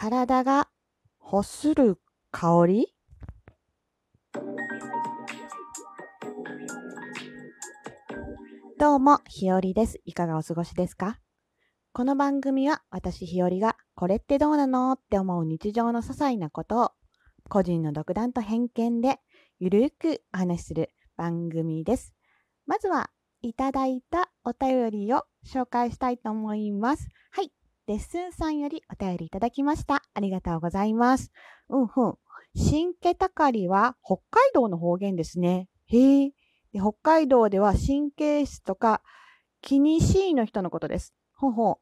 体が欲する香り？どうも、ひよりです。いかがお過ごしですか？この番組は私ひよりがこれってどうなのって思う日常の些細なことを個人の独断と偏見でゆるくお話しする番組です。まずはいただいたお便りを紹介したいと思います。はい。レッスンさんよりお便りいただきました。ありがとうございます。うんふん。新毛たかりは北海道の方言ですね。へえ。北海道では神経質とか気にしいの人のことです。ほほ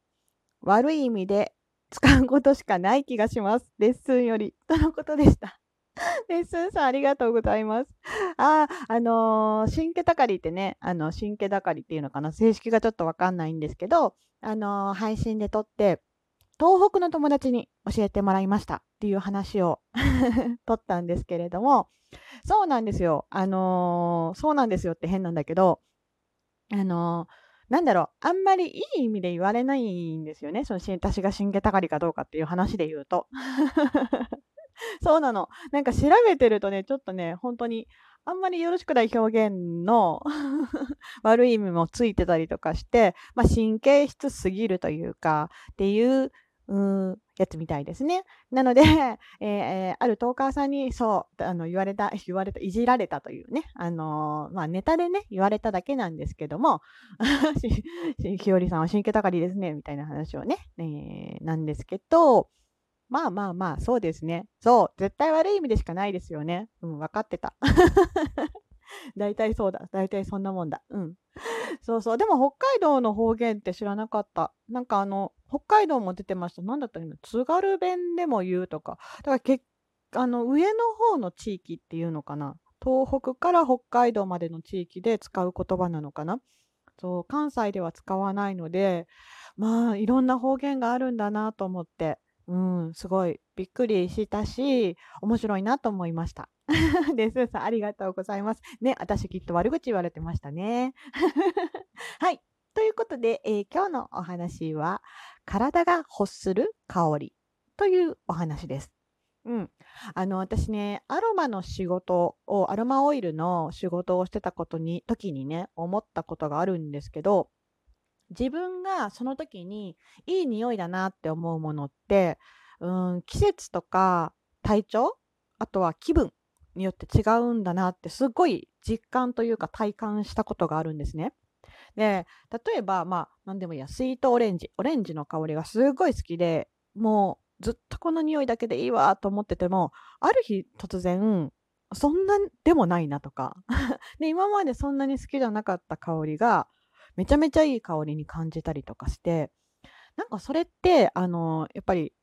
悪い意味で使うことしかない気がします。レッスンより。とのことでした。レッスンさんありがとうございます。ああ、のー、新家たかりってね、あの、新家たかりっていうのかな、正式がちょっとわかんないんですけど、あのー、配信で撮って、東北の友達に教えてもらいましたっていう話を 撮ったんですけれども、そうなんですよ。あのー、そうなんですよって変なんだけど、あのなんだろう、あんまりいい意味で言われないんですよね。その私が新家たかりかどうかっていう話で言うと。そうなの。なんか調べてるとね、ちょっとね、本当にあんまりよろしくない表現の 悪い意味もついてたりとかして、まあ、神経質すぎるというか、っていううんやつみたいですね。なので、えー、あるトーカーさんにそうあの言われた、言われた、いじられたというね、あのー、まあ、ネタでね、言われただけなんですけども、ひよりさんは神経高りですね、みたいな話をね、えー、なんですけど、まあまあまあ、そうですね。そう、絶対悪い意味でしかないですよね。うん、分かってた。大体そうだ。大体そんなもんだ。うん。そうそう。でも北海道の方言って知らなかった。なんかあの、北海道も出てました。なんだったっけ津軽弁でも言うとか。だからあの上の方の地域っていうのかな。東北から北海道までの地域で使う言葉なのかな。そう、関西では使わないので、まあ、いろんな方言があるんだなと思って、うん、すごいびっくりしたし、面白いなと思いました。で、スーさん、ありがとうございます。ね、私きっと悪口言われてましたね。はい。ということで、えー、今日のお話は、体が欲する香りというお話です。うん。あの、私ね、アロマの仕事を、アロマオイルの仕事をしてたことに、時にね、思ったことがあるんですけど、自分がその時にいい匂いだなって思うものって、うん、季節とか体調あとは気分によって違うんだなってすごい実感というか体感したことがあるんですね。で例えばまあ何でもいいやスイートオレンジオレンジの香りがすごい好きでもうずっとこの匂いだけでいいわと思っててもある日突然そんなでもないなとか で今までそんなに好きじゃなかった香りがめちゃめちゃいい香りに感じたりとかして、なんかそれって、あの、やっぱり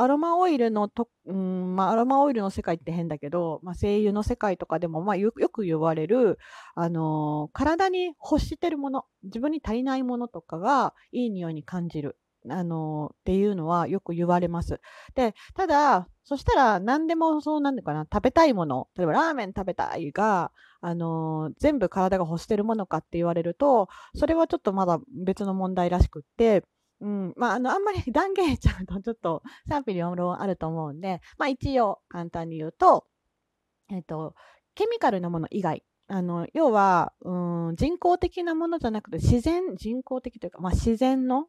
アロマオイルのと、うんまあ、アロマオイルの世界って変だけど、まあ、声優の世界とかでも、まあ、よく言われる、あのー、体に欲してるもの、自分に足りないものとかがいい匂いに感じる。あの、っていうのはよく言われます。で、ただ、そしたら何でもそうなんかな、食べたいもの、例えばラーメン食べたいが、あの、全部体が欲してるものかって言われると、それはちょっとまだ別の問題らしくって、うん、まあ、あの、あんまり 断言しちゃうとちょっと賛否両論あると思うんで、まあ一応簡単に言うと、えっ、と、ケミカルなもの以外、あの、要は、うん、人工的なものじゃなくて自然、人工的というか、まあ自然の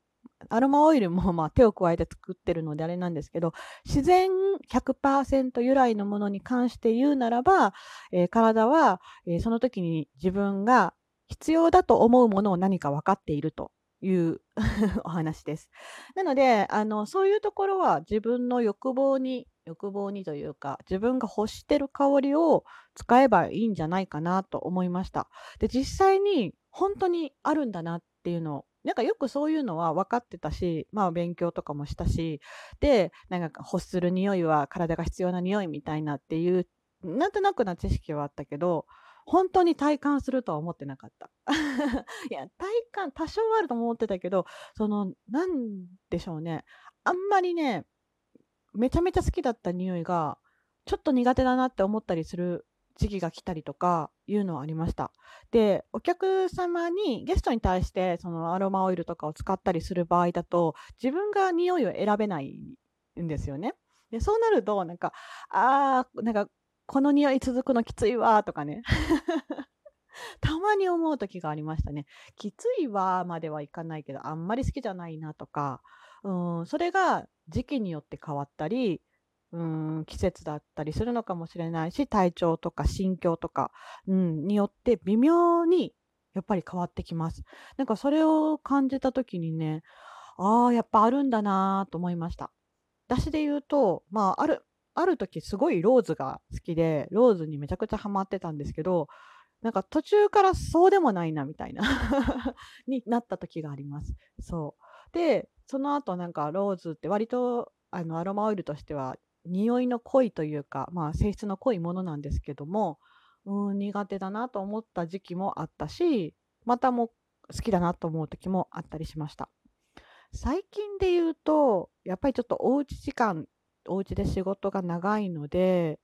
アロマオイルもまあ手を加えて作ってるのであれなんですけど、自然100%由来のものに関して言うならば、えー、体は、えー、その時に自分が必要だと思うものを何か分かっているという お話です。なのであの、そういうところは自分の欲望に欲望にというか自分が欲してる香りを使えばいいんじゃないかなと思いました。で実際に本当にあるんだなっていうのをなんかよくそういうのは分かってたし、まあ勉強とかもしたし、で、なんか欲する匂いは体が必要な匂いみたいなっていう、なんとなくな知識はあったけど、本当に体感するとは思ってなかった。いや、体感多少あると思ってたけど、その、なんでしょうね。あんまりね、めちゃめちゃ好きだった匂いが、ちょっと苦手だなって思ったりする時期が来たりとかいうのはありました。で、お客様にゲストに対してそのアロマオイルとかを使ったりする場合だと自分が匂いを選べないんですよね。で、そうなると、なんか、ああ、なんか、この匂い続くのきついわとかね。たまに思う時がありましたね。きついわまではいかないけど、あんまり好きじゃないなとか、うん、それが時期によって変わったり、うん、季節だったりするのかもしれないし、体調とか心境とか、うん、によって微妙にやっぱり変わってきます。なんかそれを感じた時にね、ああ、やっぱあるんだなと思いました。私で言うと、まあ、ある、ある時すごいローズが好きで、ローズにめちゃくちゃハマってたんですけど、なんか途中からそうでもないなみたいな になった時があります。そう。で、その後なんかローズって割とあのアロマオイルとしては匂いの濃いというか、まあ性質の濃いものなんですけども、うん、苦手だなと思った時期もあったし、またも好きだなと思う時もあったりしました。最近で言うと、やっぱりちょっとおうち時間、おうちで仕事が長いので、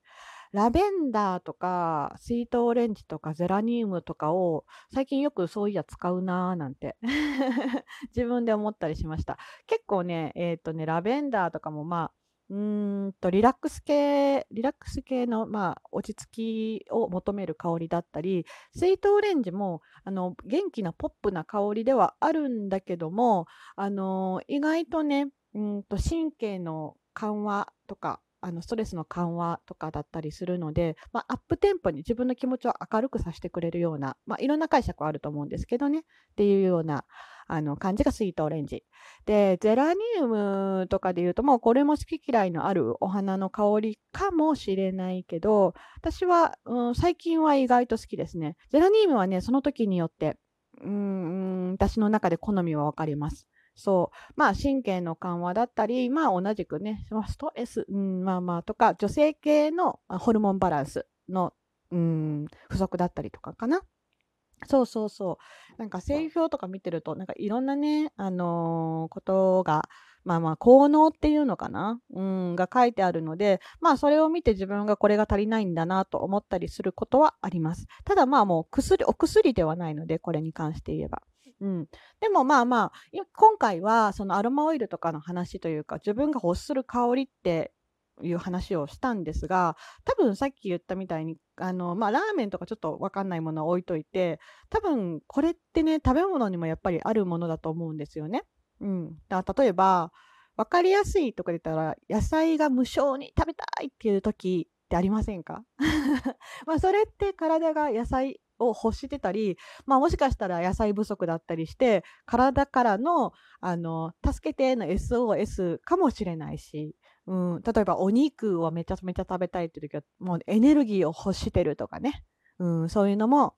ラベンダーとか、スイートオレンジとか、ゼラニウムとかを、最近よくそういや使うなーなんて 自分で思ったりしました。結構ね、えっ、ー、とね、ラベンダーとかもまあ、うんと、リラックス系、リラックス系の、まあ、落ち着きを求める香りだったり、スイートオレンジも、あの、元気なポップな香りではあるんだけども、あの、意外とね、うんと、神経の緩和とか、あのストレスの緩和とかだったりするので、まあ、アップテンポに自分の気持ちを明るくさせてくれるような、まあ、いろんな解釈はあると思うんですけどねっていうようなあの感じがスイートオレンジ。で、ゼラニウムとかで言うともうこれも好き嫌いのあるお花の香りかもしれないけど、私は、うん、最近は意外と好きですね。ゼラニウムはね、その時によって、うん、私の中で好みは分かります。そう。まあ、神経の緩和だったり、まあ、同じくね、ストレス、うん、まあまあ、とか、女性系のホルモンバランスの、うん、不足だったりとかかな。そうそうそう。なんか、製表とか見てると、なんかいろんなね、あのー、ことが、まあまあ、効能っていうのかな？うん、が書いてあるので、まあ、それを見て自分がこれが足りないんだなと思ったりすることはあります。ただまあもう薬、お薬ではないので、これに関して言えば。うん、でもまあまあ今回はそのアロマオイルとかの話というか自分が欲する香りっていう話をしたんですが多分さっき言ったみたいにあの、まあ、ラーメンとかちょっと分かんないものは置いといて多分これってね食べ物にもやっぱりあるものだと思うんですよね。うん、だから例えば分かりやすいとか言ったら野菜が無性に食べたいっていう時ってありませんか？まあそれって体が野菜を欲してたり、まあ、もしかしたら野菜不足だったりして体からのあの助けての SOS かもしれないし、うん、例えばお肉をめちゃめちゃ食べたいっていう時はもうエネルギーを欲してるとかね、うん、そういうのも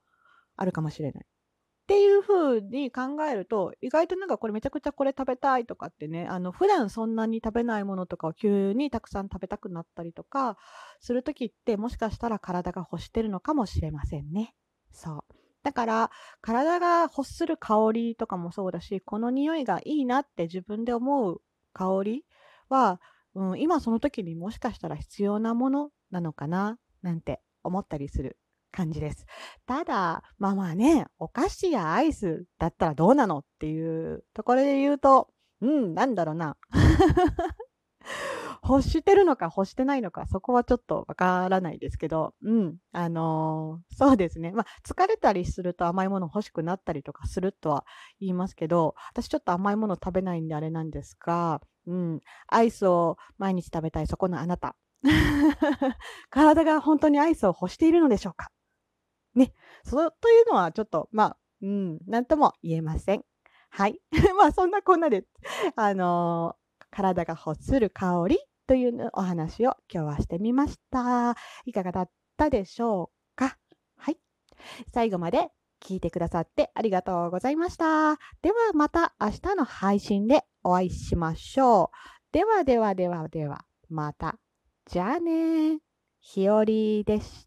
あるかもしれない。っていう風に考えると、意外となんかこれめちゃくちゃこれ食べたいとかってね、あの普段そんなに食べないものとかを急にたくさん食べたくなったりとかするときって、もしかしたら体が欲してるのかもしれませんね。そう。だから、体が欲する香りとかもそうだし、この匂いがいいなって自分で思う香りは、うん、今その時にもしかしたら必要なものなのかななんて思ったりする感じです。ただ、まあまあね、お菓子やアイスだったらどうなのっていうところで言うと、うん、なんだろうな。欲してるのか欲してないのか、そこはちょっとわからないですけど、うん、あのー、そうですね。まあ、疲れたりすると甘いもの欲しくなったりとかするとは言いますけど、私ちょっと甘いもの食べないんであれなんですが、うん、アイスを毎日食べたいそこのあなた。体が本当にアイスを欲しているのでしょうか？ね。そうというのはちょっと、まあ、うん、なんとも言えません。はい。まあ、そんなこんなで、あのー体が欲する香りというお話を今日はしてみました。いかがだったでしょうか？はい。最後まで聞いてくださってありがとうございました。ではまた明日の配信でお会いしましょう。ではではではでは、また。じゃあね。ひよりでした。